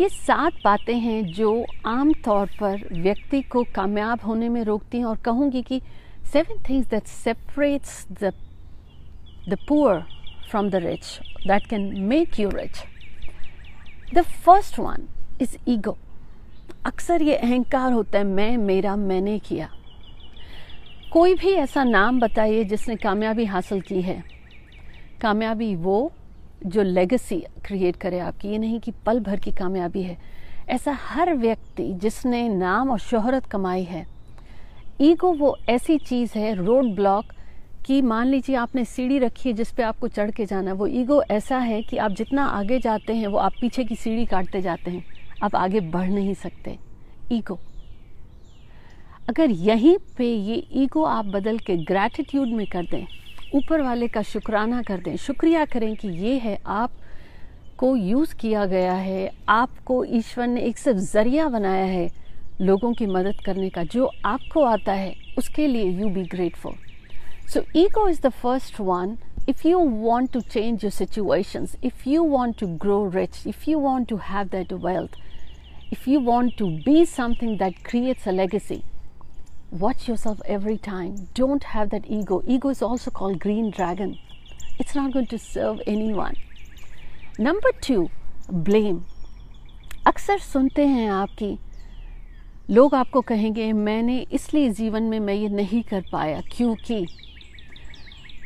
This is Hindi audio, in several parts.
ये सात बातें हैं जो आम तौर पर व्यक्ति को कामयाब होने में रोकती हैं और कहूँगी कि seven things that separates the the poor from the rich that can make you rich the first one is ego अक्सर ये अहंकार होता है, मैं, मेरा, मैंने किया। कोई भी ऐसा नाम बताइए जिसने कामयाबी हासिल की है। कामयाबी वो जो लेगेसी क्रिएट करे आपकी, ये नहीं कि पल भर की कामयाबी है। ऐसा हर व्यक्ति जिसने नाम और शोहरत कमाई है, ईगो वो ऐसी चीज़ है रोड ब्लॉक कि मान लीजिए आपने सीढ़ी रखी है जिस पे आपको चढ़ के जाना, वो ईगो ऐसा है कि आप जितना आगे जाते हैं, वो आप पीछे की सीढ़ी काटते जाते हैं। आप आगे बढ़ नहीं सकते। ईगो। अगर यहीं पे ये ईगो आप बदल के ग्रैटिट्यूड में कर दें ऊपर वाले का शुक्राना कर दें। शुक्रिया करें कि ये है आप को यूज़ किया गया है, आपको ईश्वर ने एक सिर्फ़ ज़रिया बनाया है लोगों की मदद करने का, जो आपको आता है, उसके लिए you be grateful so ego is the first one if you want to change your situation if you want to grow rich if you want to have that wealth if you want to be something that creates a legacy watch yourself every time. Don't have that ego. Ego is also called green dragon. It's not going to serve anyone. Number two, blame. अक्सर सुनते हैं आपकी लोग आपको कहेंगे मैंने इसलिए जीवन में मैं ये नहीं कर पाया क्योंकि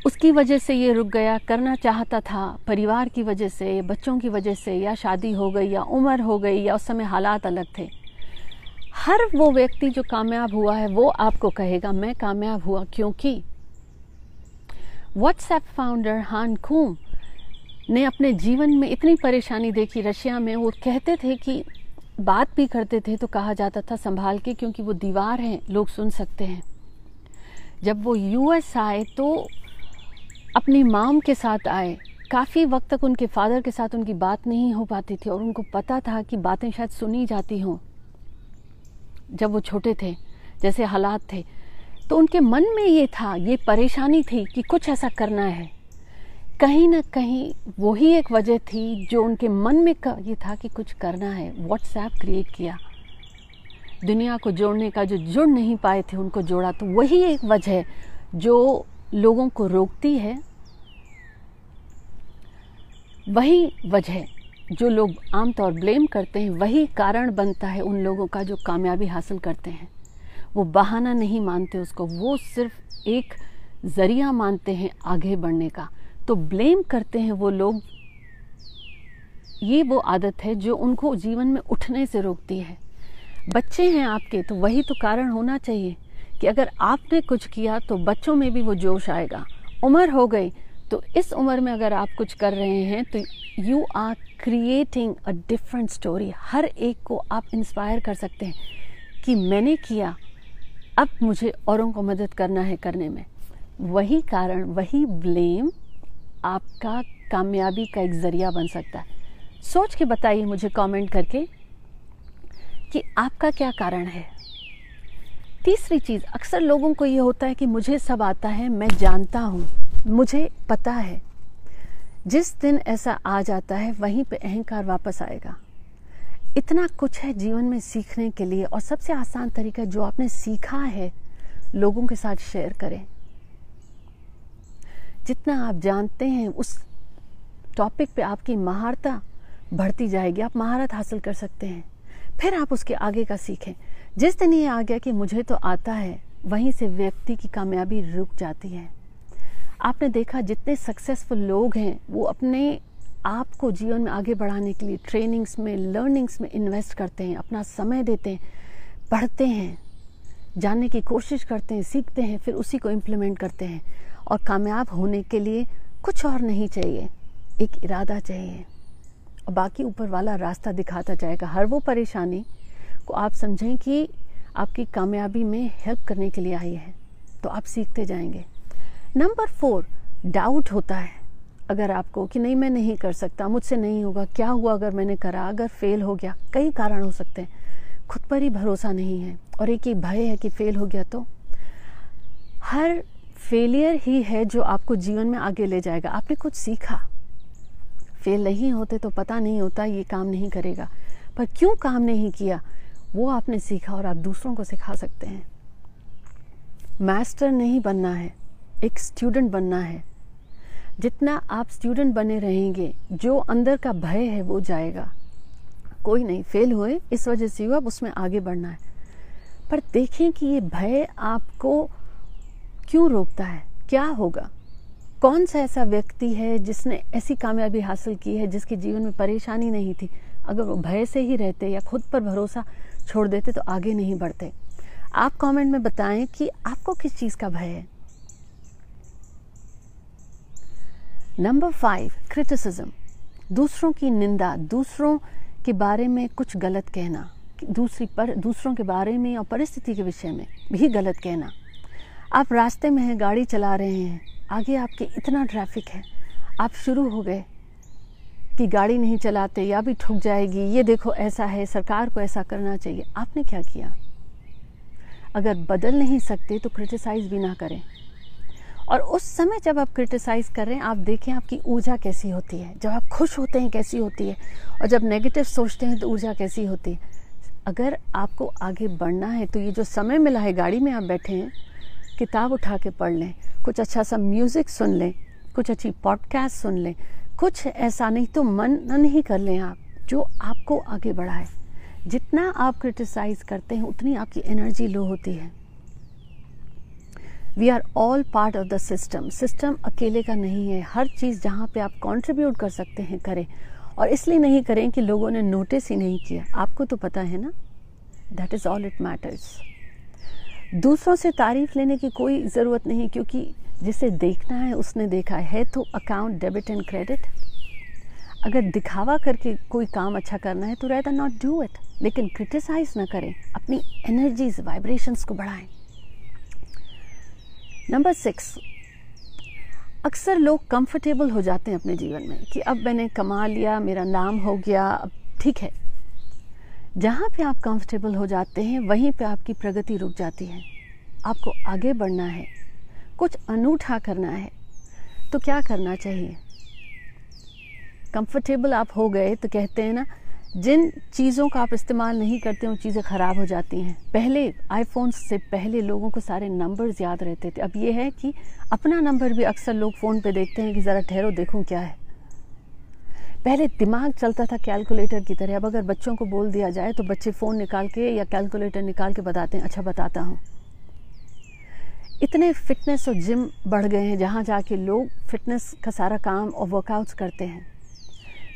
उसकी वजह से ये रुक गया करना चाहता था परिवार की वजह से बच्चों की वजह से या शादी हो गई या उम्र हो गई या उस समय हालात अलग थे हर वो व्यक्ति जो कामयाब हुआ है, वो आपको कहेगा, मैं कामयाब हुआ क्योंकि व्हाट्सएप फाउंडर हान खूम ने अपने जीवन में इतनी परेशानी देखी रशिया में। वो कहते थे कि बात भी करते थे तो कहा जाता था संभाल के, क्योंकि वो दीवार हैं, लोग सुन सकते हैं। जब वो यूएस आए तो अपनी माम के साथ आए। काफ़ी वक्त तक उनके फादर के साथ उनकी बात नहीं हो पाती थी और उनको पता था कि बातें शायद सुनी जाती हों। जब वो छोटे थे, जैसे हालात थे तो उनके मन में ये था, ये परेशानी थी कि कुछ ऐसा करना है। कहीं ना कहीं वही एक वजह थी जो उनके मन में ये था कि कुछ करना है। व्हाट्सएप क्रिएट किया। दुनिया को जोड़ने का जो जुड़ नहीं पाए थे उनको जोड़ा तो वही एक वजह जो लोगों को रोकती है। वही वजह जो लोग आमतौर ब्लेम करते हैं, वही कारण बनता है उन लोगों का जो कामयाबी हासिल करते हैं। वो बहाना नहीं मानते उसको, वो सिर्फ़ एक ज़रिया मानते हैं आगे बढ़ने का। तो ब्लेम करते हैं वो लोग, ये वो आदत है जो उनको जीवन में उठने से रोकती है। बच्चे हैं आपके तो वही तो कारण होना चाहिए कि अगर आपने कुछ किया तो बच्चों में भी वो जोश आएगा। उम्र हो गई तो इस उम्र में अगर आप कुछ कर रहे हैं तो you are creating a different story हर एक को आप इंस्पायर कर सकते हैं कि मैंने किया। अब मुझे औरों को मदद करना है करने में। वही कारण, वही ब्लेम आपका कामयाबी का एक ज़रिया बन सकता है। सोच के बताइए मुझे कमेंट करके कि आपका क्या कारण है। तीसरी चीज़, अक्सर लोगों को ये होता है कि मुझे सब आता है, मैं जानता हूँ, मुझे पता है। जिस दिन ऐसा आ जाता है, वहीं पे अहंकार वापस आएगा। इतना कुछ है जीवन में सीखने के लिए, और सबसे आसान तरीका जो आपने सीखा है, लोगों के साथ शेयर करें। जितना आप जानते हैं, उस टॉपिक पे आपकी महारता बढ़ती जाएगी, आप महारत हासिल कर सकते हैं। फिर आप उसके आगे का सीखें। जिस दिन ये आ गया कि मुझे तो आता है, वहीं से व्यक्ति की कामयाबी रुक जाती है। आपने देखा जितने सक्सेसफुल लोग हैं, वो अपने आप को जीवन में आगे बढ़ाने के लिए ट्रेनिंग्स में लर्निंग्स में इन्वेस्ट करते हैं, अपना समय देते हैं, पढ़ते हैं, जानने की कोशिश करते हैं, सीखते हैं, फिर उसी को इम्प्लीमेंट करते हैं। और कामयाब होने के लिए कुछ और नहीं चाहिए, एक इरादा चाहिए। और बाकी ऊपर वाला रास्ता दिखाता जाएगा हर वो परेशानी को आप समझें कि आपकी कामयाबी में हेल्प करने के लिए आई है तो आप सीखते जाएँगे। नंबर फोर डाउट होता है। अगर आपको कि नहीं, मैं नहीं कर सकता, मुझसे नहीं होगा, क्या हुआ अगर मैंने करा, अगर फेल हो गया, कई कारण हो सकते हैं। खुद पर ही भरोसा नहीं है, और एक ही भय है कि फेल हो गया तो। हर फेलियर ही है जो आपको जीवन में आगे ले जाएगा। आपने कुछ सीखा? फेल नहीं होते तो पता नहीं होता ये काम नहीं करेगा। पर क्यों काम नहीं किया? वो आपने सीखा और आप दूसरों को सिखा सकते हैं। मास्टर नहीं बनना है। एक स्टूडेंट बनना है। जितना आप स्टूडेंट बने रहेंगे, जो अंदर का भय है, वो जाएगा। कोई नहीं फेल हुए, इस वजह से हुआ उसमें आगे बढ़ना है। पर देखें कि ये भय आपको क्यों रोकता है? क्या होगा? कौन सा ऐसा व्यक्ति है जिसने ऐसी कामयाबी हासिल की है, जिसके जीवन में परेशानी नहीं थी? अगर वो भय से ही रहते या खुद पर भरोसा छोड़ देते तो आगे नहीं बढ़ते। आप कमेंट में बताएँ कि आपको किस चीज़ का भय है? नंबर फाइव क्रिटिसिज्म दूसरों की निंदा, दूसरों के बारे में कुछ गलत कहना, दूसरी पर, दूसरों के बारे में और परिस्थिति के विषय में भी गलत कहना। आप रास्ते में हैं, गाड़ी चला रहे हैं, आगे आपके इतना ट्रैफ़िक है, आप शुरू हो गए कि गाड़ी नहीं चलाते, या भी ठुक जाएगी, ये देखो ऐसा है, सरकार को ऐसा करना चाहिए। आपने क्या किया? अगर बदल नहीं सकते तो क्रिटिसाइज भी ना करें। और उस समय जब आप क्रिटिसाइज कर रहे हैं, आप देखें आपकी ऊर्जा कैसी होती है। जब आप खुश होते हैं, कैसी होती है? और जब नेगेटिव सोचते हैं तो ऊर्जा कैसी होती है? अगर आपको आगे बढ़ना है तो ये जो समय मिला है, गाड़ी में आप बैठे हैं, किताब उठा के पढ़ लें, कुछ अच्छा सा म्यूज़िक सुन लें, कुछ अच्छी पॉडकास्ट सुन लें, कुछ ऐसा नहीं तो मन नहीं कर लें आप, जो आपको आगे बढ़ाए जितना आप क्रिटिसाइज करते हैं, उतनी आपकी एनर्जी लो होती है। We are all part of the system system अकेले का नहीं है। हर चीज़ जहाँ पे आप कंट्रीब्यूट कर सकते हैं, करें। और इसलिए नहीं करें कि लोगों ने नोटिस ही नहीं किया। आपको तो पता है ना? That is all it matters दूसरों से तारीफ़ लेने की कोई ज़रूरत नहीं, क्योंकि जिसे देखना है, उसने देखा है। तो अकाउंट डेबिट एंड क्रेडिट अगर दिखावा करके कोई काम अच्छा करना है तो रेदर नॉट डू इट लेकिन क्रिटिसाइज ना करें। अपनी एनर्जीज वाइब्रेशंस को बढ़ाएँ। नंबर सिक्स अक्सर लोग कंफर्टेबल हो जाते हैं अपने जीवन में कि अब मैंने कमा लिया, मेरा नाम हो गया, अब ठीक है। जहाँ पे आप कंफर्टेबल हो जाते हैं, वहीं पे आपकी प्रगति रुक जाती है। आपको आगे बढ़ना है, कुछ अनूठा करना है तो क्या करना चाहिए? कंफर्टेबल आप हो गए तो कहते हैं ना जिन चीज़ों का आप इस्तेमाल नहीं करते वो चीज़ें ख़राब हो जाती हैं। पहले आईफोन से पहले लोगों को सारे नंबर्स याद रहते थे। अब ये है कि अपना नंबर भी अक्सर लोग फ़ोन पे देखते हैं कि ज़रा ठहरो, देखूँ क्या है। पहले दिमाग चलता था कैलकुलेटर की तरह। अब अगर बच्चों को बोल दिया जाए तो बच्चे फ़ोन निकाल के या कैलकुलेटर निकाल के बताते हैं अच्छा बताता हूँ। इतने फिटनेस और जिम बढ़ गए हैं, जहाँ जाके लोग फिटनेस का सारा काम और वर्कआउट्स करते हैं।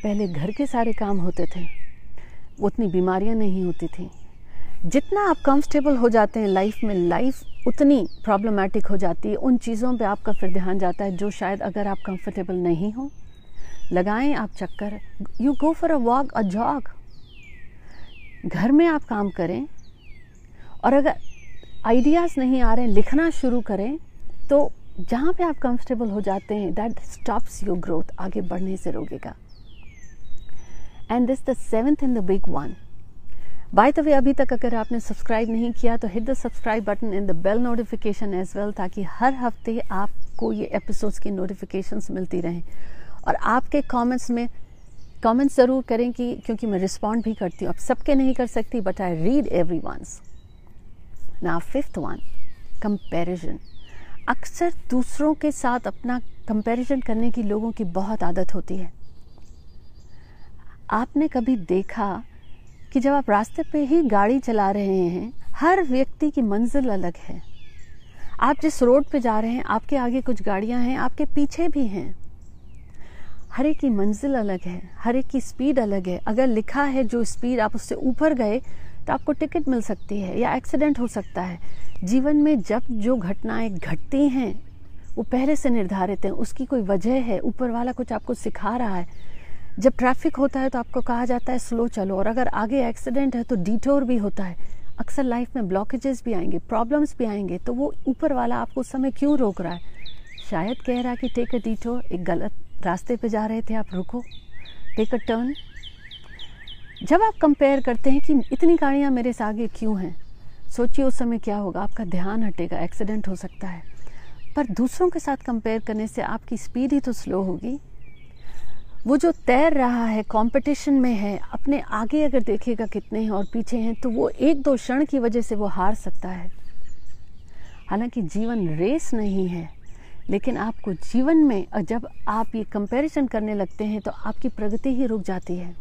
पहले घर के सारे काम होते थे। उतनी बीमारियाँ नहीं होती थी। जितना आप कंफर्टेबल हो जाते हैं लाइफ में लाइफ उतनी प्रॉब्लमेटिक हो जाती है। उन चीज़ों पे आपका फिर ध्यान जाता है जो शायद अगर आप कंफर्टेबल नहीं हो, लगाएँ आप चक्कर। You go for a walk a jog घर में आप काम करें और अगर आइडियाज़ नहीं आ रहे, लिखना शुरू करें तो जहाँ पे आप कंफर्टेबल हो जाते हैं दैट स्टॉप्स योर ग्रोथ आगे बढ़ने से रोकेगा। And this the seventh in the big one by the way अभी तक अगर आपने सब्सक्राइब नहीं किया तो hit the subscribe button in the bell notification as well ताकि हर हफ़्ते आपको ये एपिसोड्स की नोटिफिकेशंस मिलती रहें। और आपके कमेंट्स में कमेंट्स ज़रूर करें कि, क्योंकि मैं रिस्पॉन्ड भी करती हूँ। अब सबके नहीं कर सकती but I read every once ना फिफ्थ वन कंपेरिजन अक्सर दूसरों के साथ अपना कंपैरिजन करने की लोगों की बहुत आदत होती है। आपने कभी देखा कि जब आप रास्ते पे ही गाड़ी चला रहे हैं, हर व्यक्ति की मंजिल अलग है। आप जिस रोड पे जा रहे हैं, आपके आगे कुछ गाड़ियाँ हैं, आपके पीछे भी हैं। हर एक की मंजिल अलग है, हर एक की स्पीड अलग है। अगर लिखा है जो स्पीड आप उससे ऊपर गए तो आपको टिकट मिल सकती है या एक्सीडेंट हो सकता है। जीवन में जब जो घटनाएँ घटती हैं, वो पहले से निर्धारित हैं, उसकी कोई वजह है, ऊपर वाला कुछ आपको सिखा रहा है जब ट्रैफ़िक होता है तो आपको कहा जाता है स्लो चलो। और अगर आगे एक्सीडेंट है तो डिटोर भी होता है। अक्सर लाइफ में ब्लॉकेजेस भी आएँगे प्रॉब्लम्स भी आएँगे तो वो ऊपर वाला आपको उस समय क्यों रोक रहा है? शायद कह रहा है कि टेक अ डिटोर एक गलत रास्ते पे जा रहे थे, आप रुको। टेक अ टर्न जब आप कंपेयर करते हैं कि इतनी गाड़ियाँ मेरे से आगे क्यों हैं, सोचिए उस समय क्या होगा, आपका ध्यान हटेगा एक्सीडेंट हो सकता है। पर दूसरों के साथ कंपेयर करने से आपकी स्पीड ही तो स्लो होगी। वो जो तैर रहा है कंपटीशन में है, अपने आगे अगर देखेगा कितने हैं और पीछे हैं तो वो एक दो क्षण की वजह से वो हार सकता है। हालाँकि जीवन रेस नहीं है, लेकिन आपको जीवन में जब आप ये कंपैरिजन करने लगते हैं तो आपकी प्रगति ही रुक जाती है।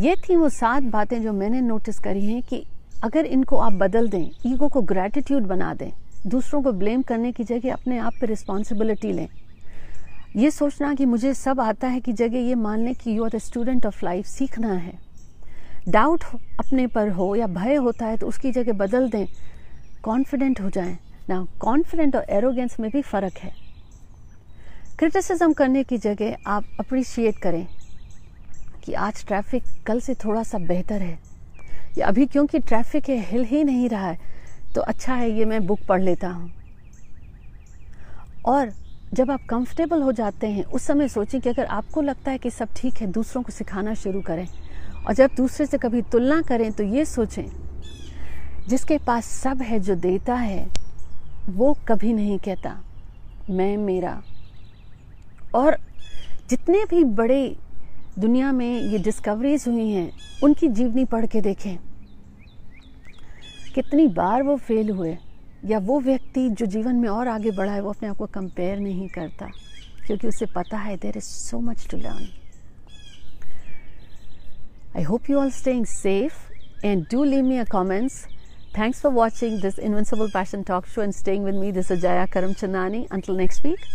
ये थी वो सात बातें जो मैंने नोटिस करी हैं कि अगर इनको आप बदल दें ईगो को ग्रेटिट्यूड बना दें, दूसरों को ब्लेम करने की जगह अपने आप पर रिस्पॉन्सिबिलिटी लें। ये सोचना कि मुझे सब आता है कि जगह ये मान लें कि you are student of life सीखना है। डाउट अपने पर हो या भय होता है तो उसकी जगह बदल दें। कॉन्फिडेंट हो जाएँ। ना कॉन्फिडेंट और एरोगेंस में भी फ़र्क है। क्रिटिसिज्म करने की जगह आप अप्रिशिएट करें कि आज ट्रैफ़िक कल से थोड़ा सा बेहतर है। या अभी क्योंकि ट्रैफ़िक है हिल ही नहीं रहा है तो अच्छा है ये मैं बुक पढ़ लेता हूँ। और जब आप कंफर्टेबल हो जाते हैं, उस समय सोचें कि अगर आपको लगता है कि सब ठीक है, दूसरों को सिखाना शुरू करें। और जब दूसरे से कभी तुलना करें तो ये सोचें, जिसके पास सब है, जो देता है, वो कभी नहीं कहता, मैं मेरा। और जितने भी बड़े दुनिया में ये डिस्कवरीज हुई हैं, उनकी जीवनी पढ़ के देखें, कितनी बार वो फेल हुए। या वो व्यक्ति जो जीवन में और आगे बढ़ा है, वो अपने आप को कंपेयर नहीं करता, क्योंकि उसे पता है there is so much to learn I hope you are staying safe and do leave me a comments thanks for watching this invincible passion talk show and staying with me this Ajaya Karam Chandani until next week